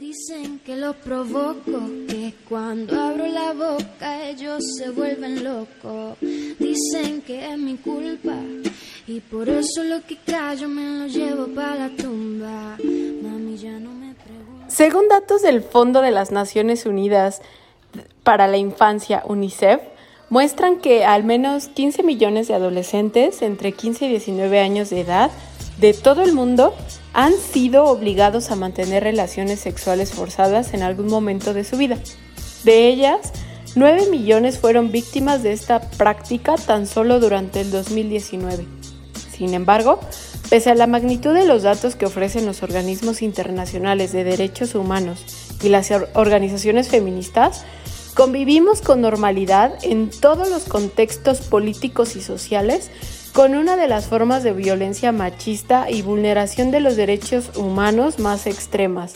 Dicen que lo provoco, que cuando abro la boca ellos se vuelven locos. Dicen que es mi culpa y por eso lo que callo me lo llevo para la tumba. Mami ya no me pregunta. Según datos del Fondo de las Naciones Unidas para la Infancia, UNICEF, muestran que al menos 15 millones de adolescentes entre 15 y 19 años de edad de todo el mundo han sido obligados a mantener relaciones sexuales forzadas en algún momento de su vida. De ellas, 9 millones fueron víctimas de esta práctica tan solo durante el 2019. Sin embargo, pese a la magnitud de los datos que ofrecen los organismos internacionales de derechos humanos y las organizaciones feministas, Convivimos con normalidad en todos los contextos políticos y sociales con una de las formas de violencia machista y vulneración de los derechos humanos más extremas.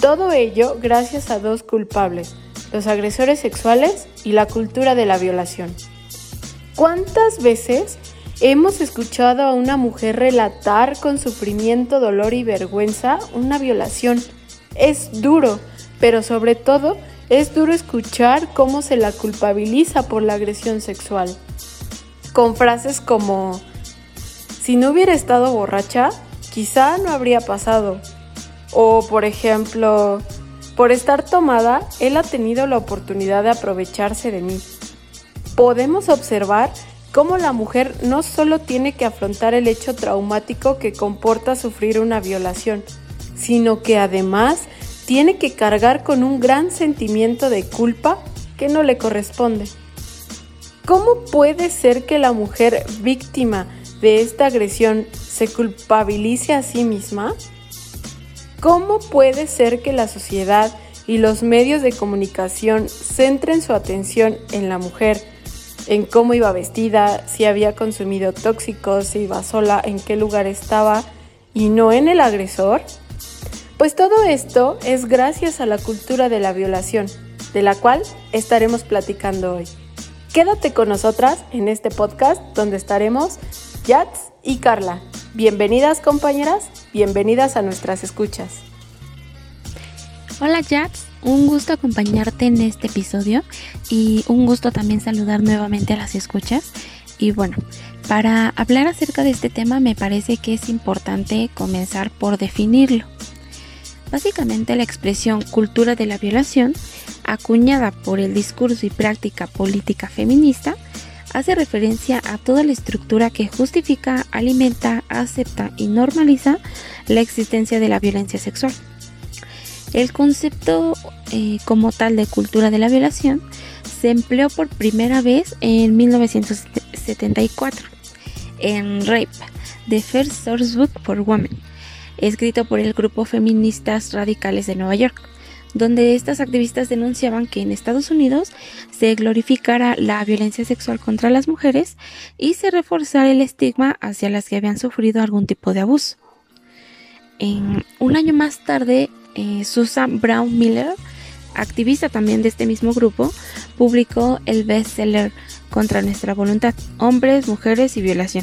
Todo ello gracias a dos culpables, los agresores sexuales y la cultura de la violación. ¿Cuántas veces hemos escuchado a una mujer relatar con sufrimiento, dolor y vergüenza una violación? Es duro, pero sobre todo es duro escuchar cómo se la culpabiliza por la agresión sexual. Con frases como, si no hubiera estado borracha, quizá no habría pasado. O, por ejemplo, por estar tomada, él ha tenido la oportunidad de aprovecharse de mí. Podemos observar cómo la mujer no solo tiene que afrontar el hecho traumático que comporta sufrir una violación, sino que además tiene que cargar con un gran sentimiento de culpa que no le corresponde. ¿Cómo puede ser que la mujer víctima de esta agresión se culpabilice a sí misma? ¿Cómo puede ser que la sociedad y los medios de comunicación centren su atención en la mujer, en cómo iba vestida, si había consumido tóxicos, si iba sola, en qué lugar estaba, y no en el agresor? Pues todo esto es gracias a la cultura de la violación, de la cual estaremos platicando hoy. Quédate con nosotras en este podcast donde estaremos Yats y Carla. Bienvenidas compañeras, bienvenidas a nuestras escuchas. Hola Yats, un gusto acompañarte en este episodio y un gusto también saludar nuevamente a las escuchas. Y bueno, para hablar acerca de este tema me parece que es importante comenzar por definirlo. Básicamente la expresión cultura de la violación, acuñada por el discurso y práctica política feminista, hace referencia a toda la estructura que justifica, alimenta, acepta y normaliza la existencia de la violencia sexual. El concepto eh, como tal de cultura de la violación se empleó por primera vez en 1974 en Rape, The First Source Book for Women, escrito por el grupo Feministas Radicales de Nueva York, donde estas activistas denunciaban que en Estados Unidos se glorificara la violencia sexual contra las mujeres y se reforzara el estigma hacia las que habían sufrido algún tipo de abuso. En, un año más tarde, eh, Susan Brown Miller, activista también de este mismo grupo, publicó el bestseller Contra nuestra voluntad, hombres, mujeres y violación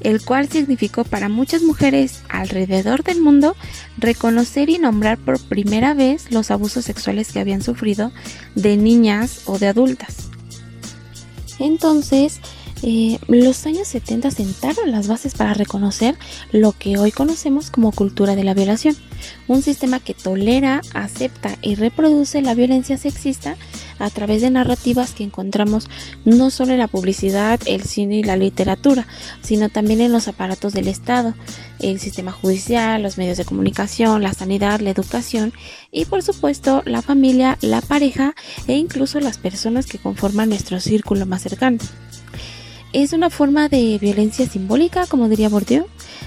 el cual significó para muchas mujeres alrededor del mundo reconocer y nombrar por primera vez los abusos sexuales que habían sufrido de niñas o de adultas. Entonces, eh, los años 70 sentaron las bases para reconocer lo que hoy conocemos como cultura de la violación, un sistema que tolera, acepta y reproduce la violencia sexista a través de narrativas que encontramos no solo en la publicidad, el cine y la literatura, sino también en los aparatos del Estado, el sistema judicial, los medios de comunicación, la sanidad, la educación y por supuesto la familia, la pareja e incluso las personas que conforman nuestro círculo más cercano es una forma de violencia simbólica, como diría Bourdieu,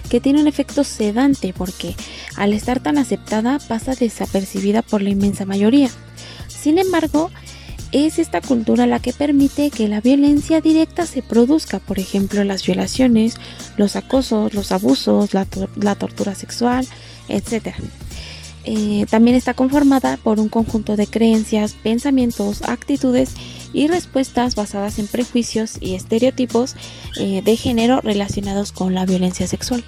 que tiene un efecto sedante porque al estar tan aceptada pasa desapercibida por la inmensa mayoría. Sin embargo, es esta cultura la que permite que la violencia directa se produzca, por ejemplo, las violaciones, los acosos, los abusos, la, tortura sexual, etc. Eh, también está conformada por un conjunto de creencias, pensamientos, actitudes y respuestas basadas en prejuicios y estereotipos eh, de género relacionados con la violencia sexual.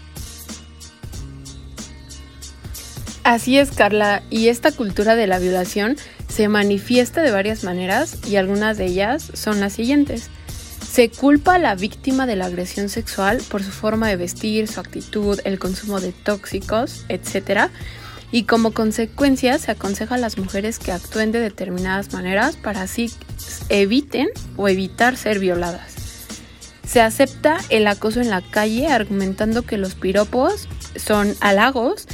Así es, Carla, y esta cultura de la violación se manifiesta de varias maneras y algunas de ellas son las siguientes. Se culpa a la víctima de la agresión sexual por su forma de vestir, su actitud, el consumo de tóxicos, etc. Y como consecuencia se aconseja a las mujeres que actúen de determinadas maneras para así eviten o evitar ser violadas. Se acepta el acoso en la calle argumentando que los piropos son halagos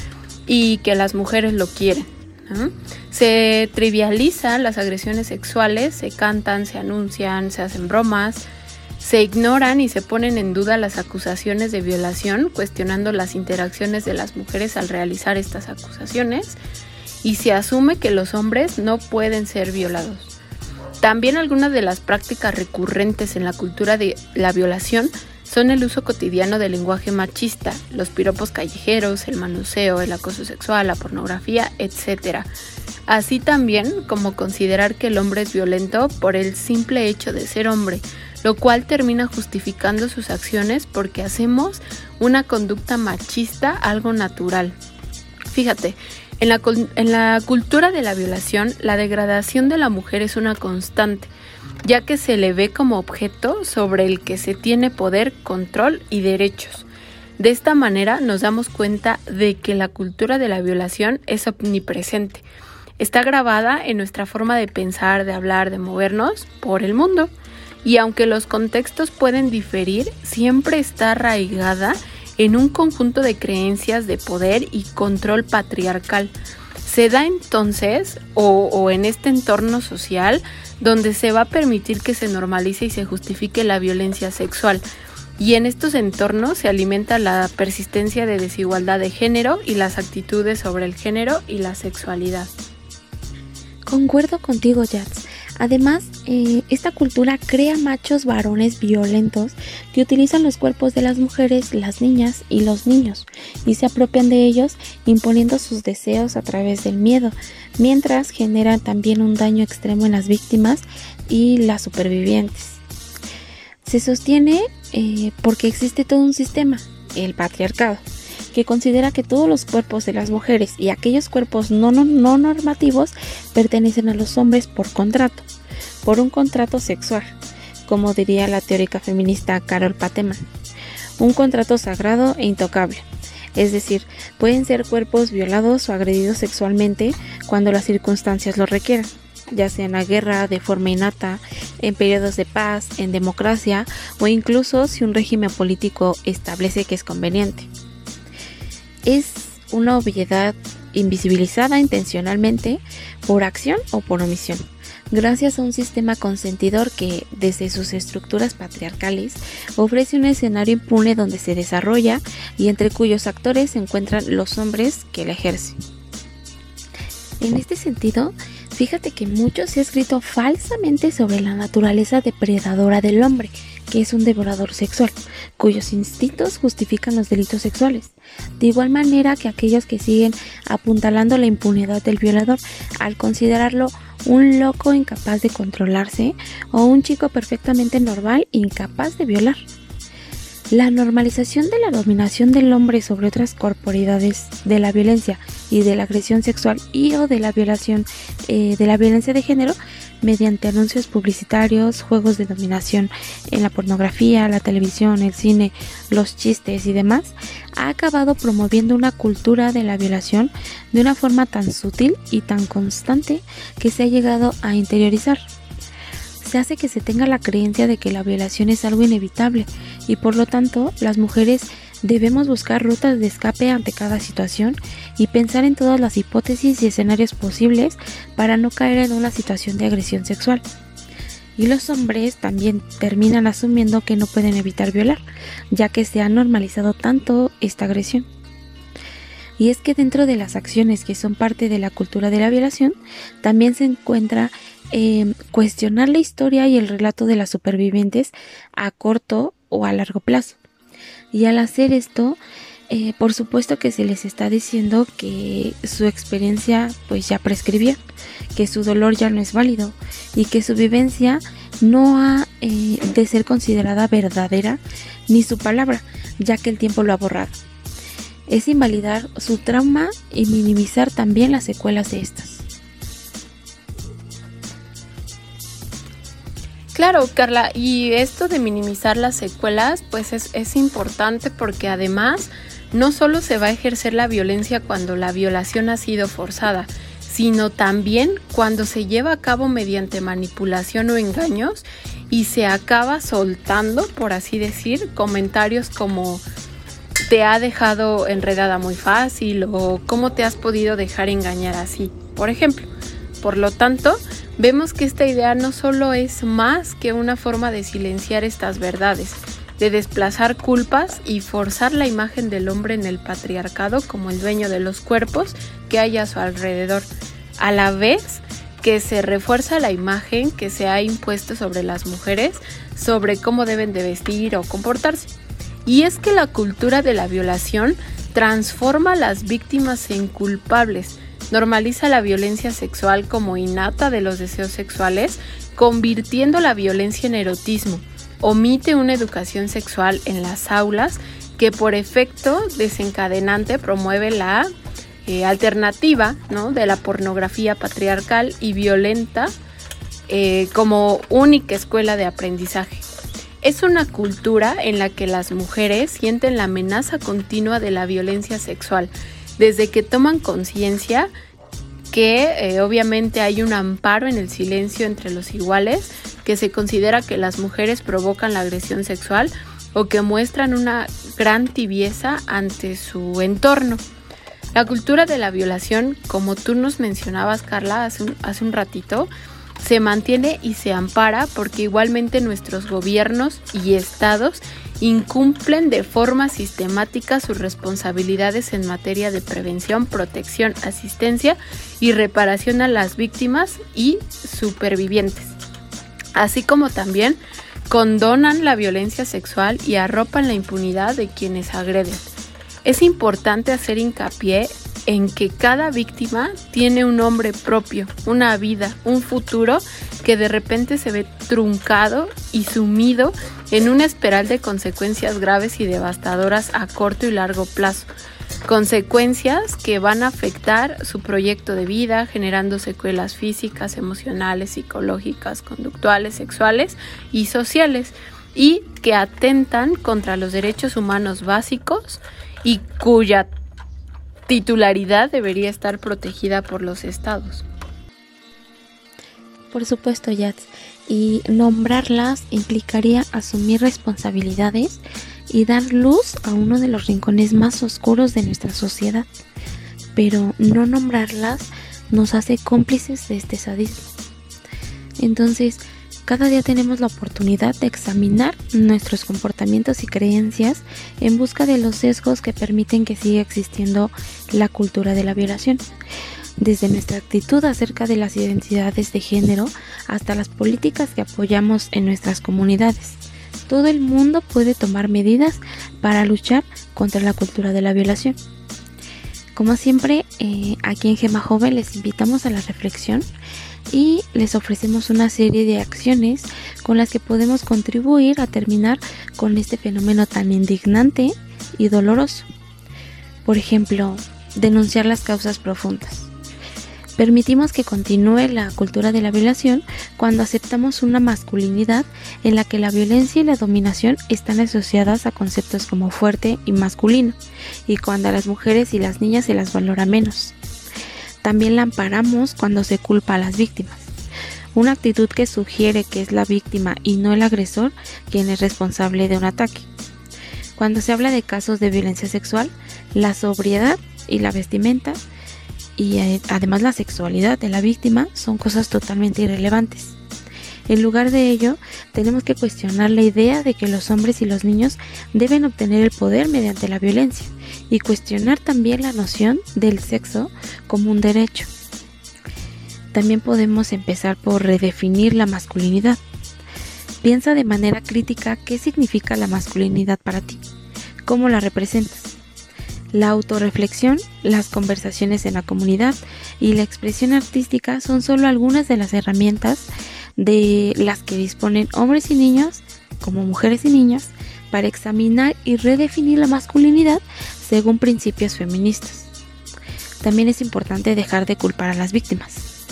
y que las mujeres lo quieren. Se trivializan las agresiones sexuales, se cantan, se anuncian, se hacen bromas, se ignoran y se ponen en duda las acusaciones de violación, cuestionando las interacciones de las mujeres al realizar estas acusaciones, y se asume que los hombres no pueden ser violados. También algunas de las prácticas recurrentes en la cultura de la violación son el uso cotidiano del lenguaje machista, los piropos callejeros, el manoseo, el acoso sexual, la pornografía, etc. Así también como considerar que el hombre es violento por el simple hecho de ser hombre, lo cual termina justificando sus acciones porque hacemos una conducta machista algo natural. Fíjate, en la cultura de la violación, la degradación de la mujer es una constante ya que se le ve como objeto sobre el que se tiene poder, control y derechos. De esta manera nos damos cuenta de que la cultura de la violación es omnipresente. Está grabada en nuestra forma de pensar, de hablar, de movernos por el mundo. Y aunque los contextos pueden diferir, siempre está arraigada en un conjunto de creencias de poder y control patriarcal. Se da entonces, o, en este entorno social, donde se va a permitir que se normalice y se justifique la violencia sexual. Y en estos entornos se alimenta la persistencia de desigualdad de género y las actitudes sobre el género y la sexualidad. Concuerdo contigo, Jats. Además, eh, esta cultura crea machos varones violentos que utilizan los cuerpos de las mujeres, las niñas y los niños y se apropian de ellos imponiendo sus deseos a través del miedo, mientras generan también un daño extremo en las víctimas y las supervivientes. Se sostiene eh, porque existe todo un sistema, el patriarcado, que considera que todos los cuerpos de las mujeres y aquellos cuerpos no, no, no normativos pertenecen a los hombres por contrato, por un contrato sexual, como diría la teórica feminista Carol Pateman. Un contrato sagrado e intocable. Es decir, pueden ser cuerpos violados o agredidos sexualmente cuando las circunstancias lo requieran, ya sea en la guerra de forma innata, en periodos de paz, en democracia o incluso si un régimen político establece que es conveniente es una obviedad invisibilizada intencionalmente por acción o por omisión, gracias a un sistema consentidor que, desde sus estructuras patriarcales, ofrece un escenario impune donde se desarrolla y entre cuyos actores se encuentran los hombres que la ejercen. En este sentido, fíjate que mucho se ha escrito falsamente sobre la naturaleza depredadora del hombre, que es un devorador sexual, cuyos instintos justifican los delitos sexuales, de igual manera que aquellos que siguen apuntalando la impunidad del violador al considerarlo un loco incapaz de controlarse o un chico perfectamente normal incapaz de violar. La normalización de la dominación del hombre sobre otras corporidades, de la violencia y de la agresión sexual y o de la violación eh, de la violencia de género mediante anuncios publicitarios, juegos de dominación en la pornografía, la televisión, el cine, los chistes y demás, ha acabado promoviendo una cultura de la violación de una forma tan sutil y tan constante que se ha llegado a interiorizar. Se hace que se tenga la creencia de que la violación es algo inevitable y por lo tanto las mujeres debemos buscar rutas de escape ante cada situación y pensar en todas las hipótesis y escenarios posibles para no caer en una situación de agresión sexual. Y los hombres también terminan asumiendo que no pueden evitar violar, ya que se ha normalizado tanto esta agresión. Y es que dentro de las acciones que son parte de la cultura de la violación, también se encuentra eh, cuestionar la historia y el relato de las supervivientes a corto o a largo plazo. Y al hacer esto, eh, por supuesto que se les está diciendo que su experiencia pues ya prescribió, que su dolor ya no es válido y que su vivencia no ha eh, de ser considerada verdadera ni su palabra, ya que el tiempo lo ha borrado. es invalidar su trauma y minimizar también las secuelas de estas. Claro, Carla, y esto de minimizar las secuelas, pues es, es, importante porque además no solo se va a ejercer la violencia cuando la violación ha sido forzada, sino también cuando se lleva a cabo mediante manipulación o engaños y se acaba soltando, por así decir, comentarios como te ha dejado enredada muy fácil o cómo te has podido dejar engañar así, por ejemplo. Por lo tanto, vemos que esta idea no solo es más que una forma de silenciar estas verdades, de desplazar culpas y forzar la imagen del hombre en el patriarcado como el dueño de los cuerpos que hay a su alrededor, a la vez que se refuerza la imagen que se ha impuesto sobre las mujeres sobre cómo deben de vestir o comportarse. Y es que la cultura de la violación transforma a las víctimas en culpables, normaliza la violencia sexual como innata de los deseos sexuales, convirtiendo la violencia en erotismo. Omite una educación sexual en las aulas que por efecto desencadenante promueve la eh, alternativa de la pornografía patriarcal y violenta eh, como única escuela de aprendizaje. Es una cultura en la que las mujeres sienten la amenaza continua de la violencia sexual, desde que toman conciencia que eh, obviamente hay un amparo en el silencio entre los iguales, que se considera que las mujeres provocan la agresión sexual o que muestran una gran tibieza ante su entorno. La cultura de la violación, como tú nos mencionabas, Carla, hace hace un ratito, se mantiene y se ampara porque igualmente nuestros gobiernos y estados incumplen de forma sistemática sus responsabilidades en materia de prevención, protección, asistencia y reparación a las víctimas y supervivientes, así como también condonan la violencia sexual y arropan la impunidad de quienes agreden. Es importante hacer hincapié en que cada víctima tiene un nombre propio, una vida, un futuro que de repente se ve truncado y sumido en una espiral de consecuencias graves y devastadoras a corto y largo plazo. Consecuencias que van a afectar su proyecto de vida, generando secuelas físicas, emocionales, psicológicas, conductuales, sexuales y sociales, y que atentan contra los derechos humanos básicos y cuya titularidad debería estar protegida por los estados. Por supuesto, Yats. Y nombrarlas implicaría asumir responsabilidades y dar luz a uno de los rincones más oscuros de nuestra sociedad. Pero no nombrarlas nos hace cómplices de este sadismo. Entonces, cada día tenemos la oportunidad de examinar nuestros comportamientos y creencias en busca de los sesgos que permiten que siga existiendo la cultura de la violación. Desde nuestra actitud acerca de las identidades de género hasta las políticas que apoyamos en nuestras comunidades. Todo el mundo puede tomar medidas para luchar contra la cultura de la violación. Como siempre, eh, aquí en Gema Joven les invitamos a la reflexión y les ofrecemos una serie de acciones con las que podemos contribuir a terminar con este fenómeno tan indignante y doloroso. Por ejemplo, denunciar las causas profundas. Permitimos que continúe la cultura de la violación cuando aceptamos una masculinidad en la que la violencia y la dominación están asociadas a conceptos como fuerte y masculino, y cuando a las mujeres y las niñas se las valora menos. También la amparamos cuando se culpa a las víctimas. Una actitud que sugiere que es la víctima y no el agresor quien es responsable de un ataque. Cuando se habla de casos de violencia sexual, la sobriedad y la vestimenta y eh, además la sexualidad de la víctima son cosas totalmente irrelevantes. En lugar de ello, tenemos que cuestionar la idea de que los hombres y los niños deben obtener el poder mediante la violencia y cuestionar también la noción del sexo como un derecho. También podemos empezar por redefinir la masculinidad. Piensa de manera crítica qué significa la masculinidad para ti, cómo la representas. La autorreflexión, las conversaciones en la comunidad y la expresión artística son solo algunas de las herramientas de las que disponen hombres y niños, como mujeres y niñas, para examinar y redefinir la masculinidad según principios feministas. También es importante dejar de culpar a las víctimas.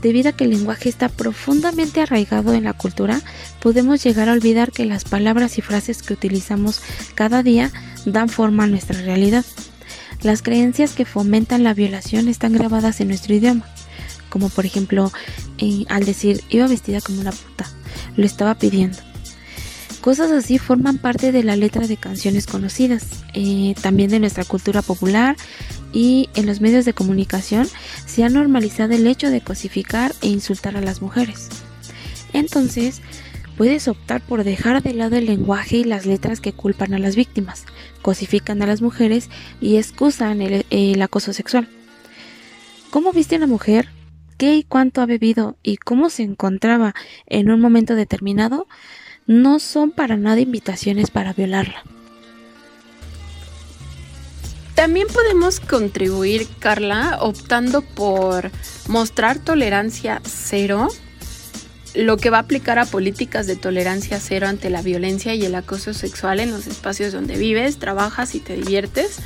Debido a que el lenguaje está profundamente arraigado en la cultura, podemos llegar a olvidar que las palabras y frases que utilizamos cada día dan forma a nuestra realidad. Las creencias que fomentan la violación están grabadas en nuestro idioma, como por ejemplo eh, al decir iba vestida como una puta, lo estaba pidiendo. Cosas así forman parte de la letra de canciones conocidas, eh, también de nuestra cultura popular y en los medios de comunicación se ha normalizado el hecho de cosificar e insultar a las mujeres. Entonces, puedes optar por dejar de lado el lenguaje y las letras que culpan a las víctimas, cosifican a las mujeres y excusan el, acoso sexual. ¿Cómo viste a una mujer? ¿Qué y cuánto ha bebido? ¿Y cómo se encontraba en un momento determinado? No son para nada invitaciones para violarla. También podemos contribuir, Carla, optando por mostrar tolerancia cero lo que va a aplicar a políticas de tolerancia cero ante la violencia y el acoso sexual en los espacios donde vives, trabajas y te diviertes.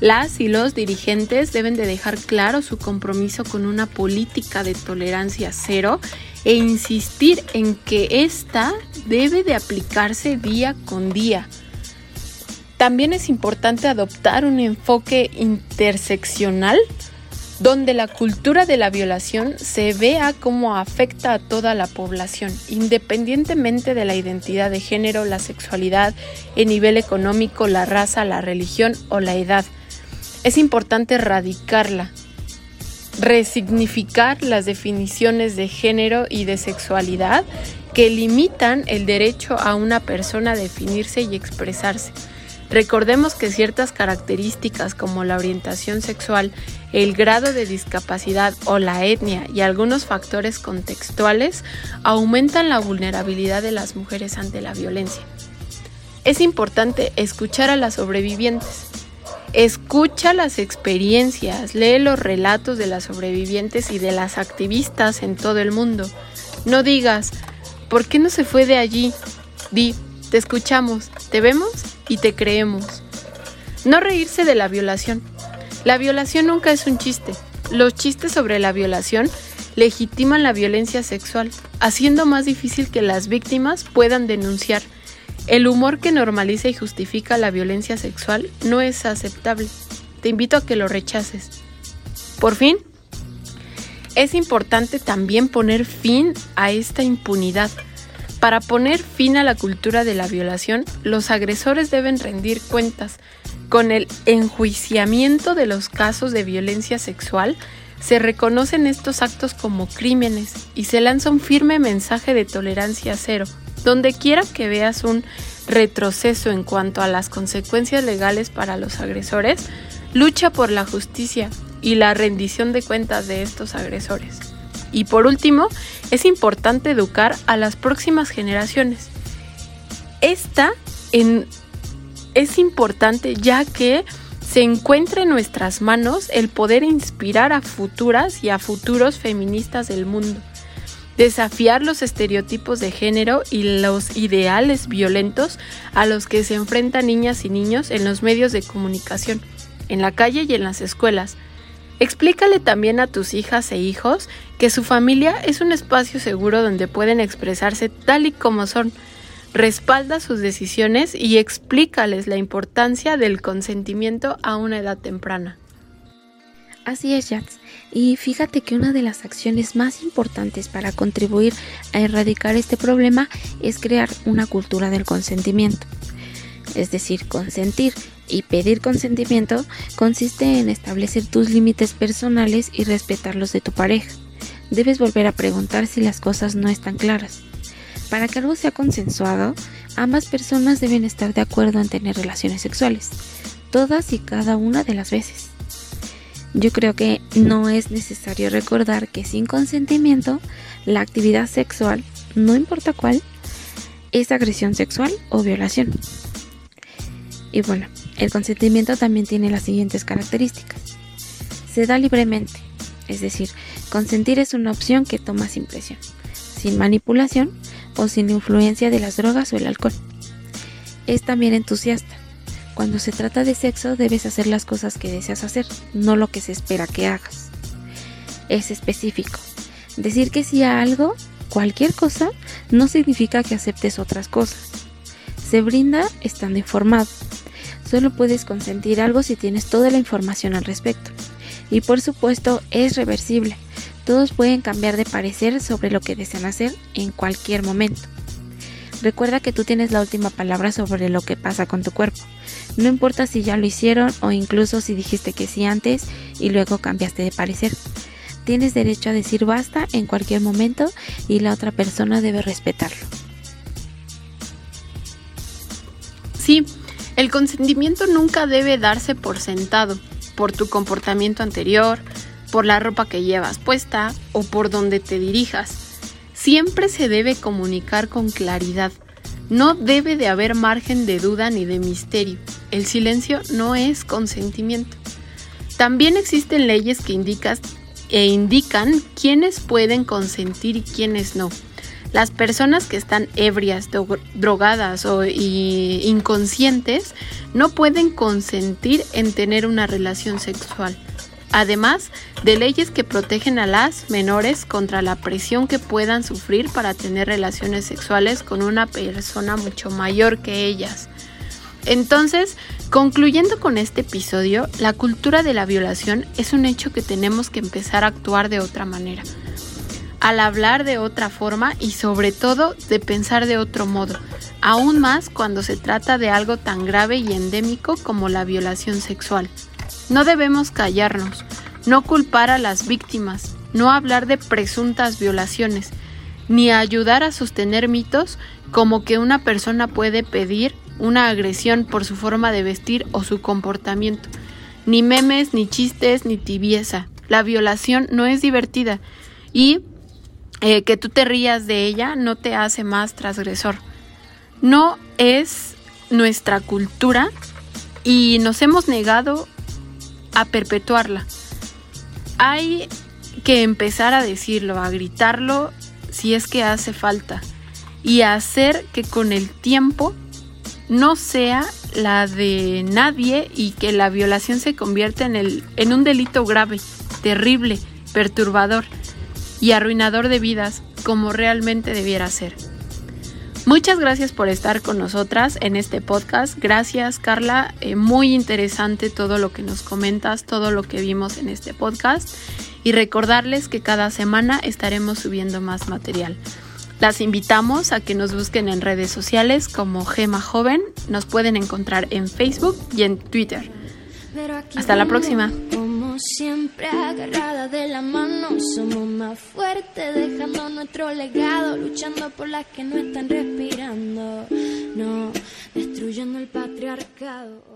Las y los dirigentes deben de dejar claro su compromiso con una política de tolerancia cero e insistir en que ésta debe de aplicarse día con día. También es importante adoptar un enfoque interseccional donde la cultura de la violación se vea cómo afecta a toda la población, independientemente de la identidad de género, la sexualidad, el nivel económico, la raza, la religión o la edad. Es importante erradicarla, resignificar las definiciones de género y de sexualidad que limitan el derecho a una persona a definirse y expresarse Recordemos que ciertas características como la orientación sexual, el grado de discapacidad o la etnia y algunos factores contextuales aumentan la vulnerabilidad de las mujeres ante la violencia. Es importante escuchar a las sobrevivientes. Escucha las experiencias, lee los relatos de las sobrevivientes y de las activistas en todo el mundo. No digas, ¿por qué no se fue de allí? Di, te escuchamos, te vemos y te creemos. No reírse de la violación. La violación nunca es un chiste. Los chistes sobre la violación legitiman la violencia sexual, haciendo más difícil que las víctimas puedan denunciar. El humor que normaliza y justifica la violencia sexual no es aceptable. Te invito a que lo rechaces. Por fin, es importante también poner fin a esta impunidad para poner fin a la cultura de la violación, los agresores deben rendir cuentas. Con el enjuiciamiento de los casos de violencia sexual, se reconocen estos actos como crímenes y se lanza un firme mensaje de tolerancia cero. Donde quiera que veas un retroceso en cuanto a las consecuencias legales para los agresores, lucha por la justicia y la rendición de cuentas de estos agresores. Y por último, es importante educar a las próximas generaciones. Esta es importante ya que se encuentra en nuestras manos el poder inspirar a futuras y a futuros feministas del mundo, desafiar los estereotipos de género y los ideales violentos a los que se enfrentan niñas y niños en los medios de comunicación, en la calle y en las escuelas, Explícale también a tus hijas e hijos que su familia es un espacio seguro donde pueden expresarse tal y como son. Respalda sus decisiones y explícales la importancia del consentimiento a una edad temprana. Así es, Jats. Y fíjate que una de las acciones más importantes para contribuir a erradicar este problema es crear una cultura del consentimiento. Es decir, consentir y pedir consentimiento consiste en establecer tus límites personales y respetar los de tu pareja. Debes volver a preguntar si las cosas no están claras. Para que algo sea consensuado, ambas personas deben estar de acuerdo en tener relaciones sexuales, todas y cada una de las veces. Yo creo que no es necesario recordar que sin consentimiento, la actividad sexual, no importa cuál, es agresión sexual o violación. Y bueno, el consentimiento también tiene las siguientes características. Se da libremente, es decir, consentir es una opción que toma sin presión, sin manipulación o sin influencia de las drogas o el alcohol. Es también entusiasta. Cuando se trata de sexo debes hacer las cosas que deseas hacer, no lo que se espera que hagas. Es específico. Decir que sí a algo, cualquier cosa, no significa que aceptes otras cosas. Se brinda estando informado. Solo puedes consentir algo si tienes toda la información al respecto. Y por supuesto es reversible. Todos pueden cambiar de parecer sobre lo que desean hacer en cualquier momento. Recuerda que tú tienes la última palabra sobre lo que pasa con tu cuerpo. No importa si ya lo hicieron o incluso si dijiste que sí antes y luego cambiaste de parecer. Tienes derecho a decir basta en cualquier momento y la otra persona debe respetarlo. Sí, el consentimiento nunca debe darse por sentado, por tu comportamiento anterior, por la ropa que llevas puesta o por donde te dirijas. Siempre se debe comunicar con claridad. No debe de haber margen de duda ni de misterio. El silencio no es consentimiento. También existen leyes que e indican quiénes pueden consentir y quiénes no. Las personas que están ebrias, drogadas o inconscientes no pueden consentir en tener una relación sexual. Además de leyes que protegen a las menores contra la presión que puedan sufrir para tener relaciones sexuales con una persona mucho mayor que ellas. Entonces, concluyendo con este episodio, la cultura de la violación es un hecho que tenemos que empezar a actuar de otra manera al hablar de otra forma y sobre todo de pensar de otro modo, aún más cuando se trata de algo tan grave y endémico como la violación sexual. No debemos callarnos, no culpar a las víctimas, no hablar de presuntas violaciones, ni ayudar a sostener mitos como que una persona puede pedir una agresión por su forma de vestir o su comportamiento. Ni memes, ni chistes, ni tibieza. La violación no es divertida y eh, que tú te rías de ella no te hace más transgresor. No es nuestra cultura y nos hemos negado a perpetuarla. Hay que empezar a decirlo, a gritarlo si es que hace falta y hacer que con el tiempo no sea la de nadie y que la violación se convierta en, el, en un delito grave, terrible, perturbador y arruinador de vidas como realmente debiera ser. Muchas gracias por estar con nosotras en este podcast. Gracias Carla, eh, muy interesante todo lo que nos comentas, todo lo que vimos en este podcast y recordarles que cada semana estaremos subiendo más material. Las invitamos a que nos busquen en redes sociales como Gema Joven, nos pueden encontrar en Facebook y en Twitter. Hasta la próxima siempre agarrada de la mano, somos más fuertes dejando nuestro legado, luchando por las que no están respirando, no, destruyendo el patriarcado.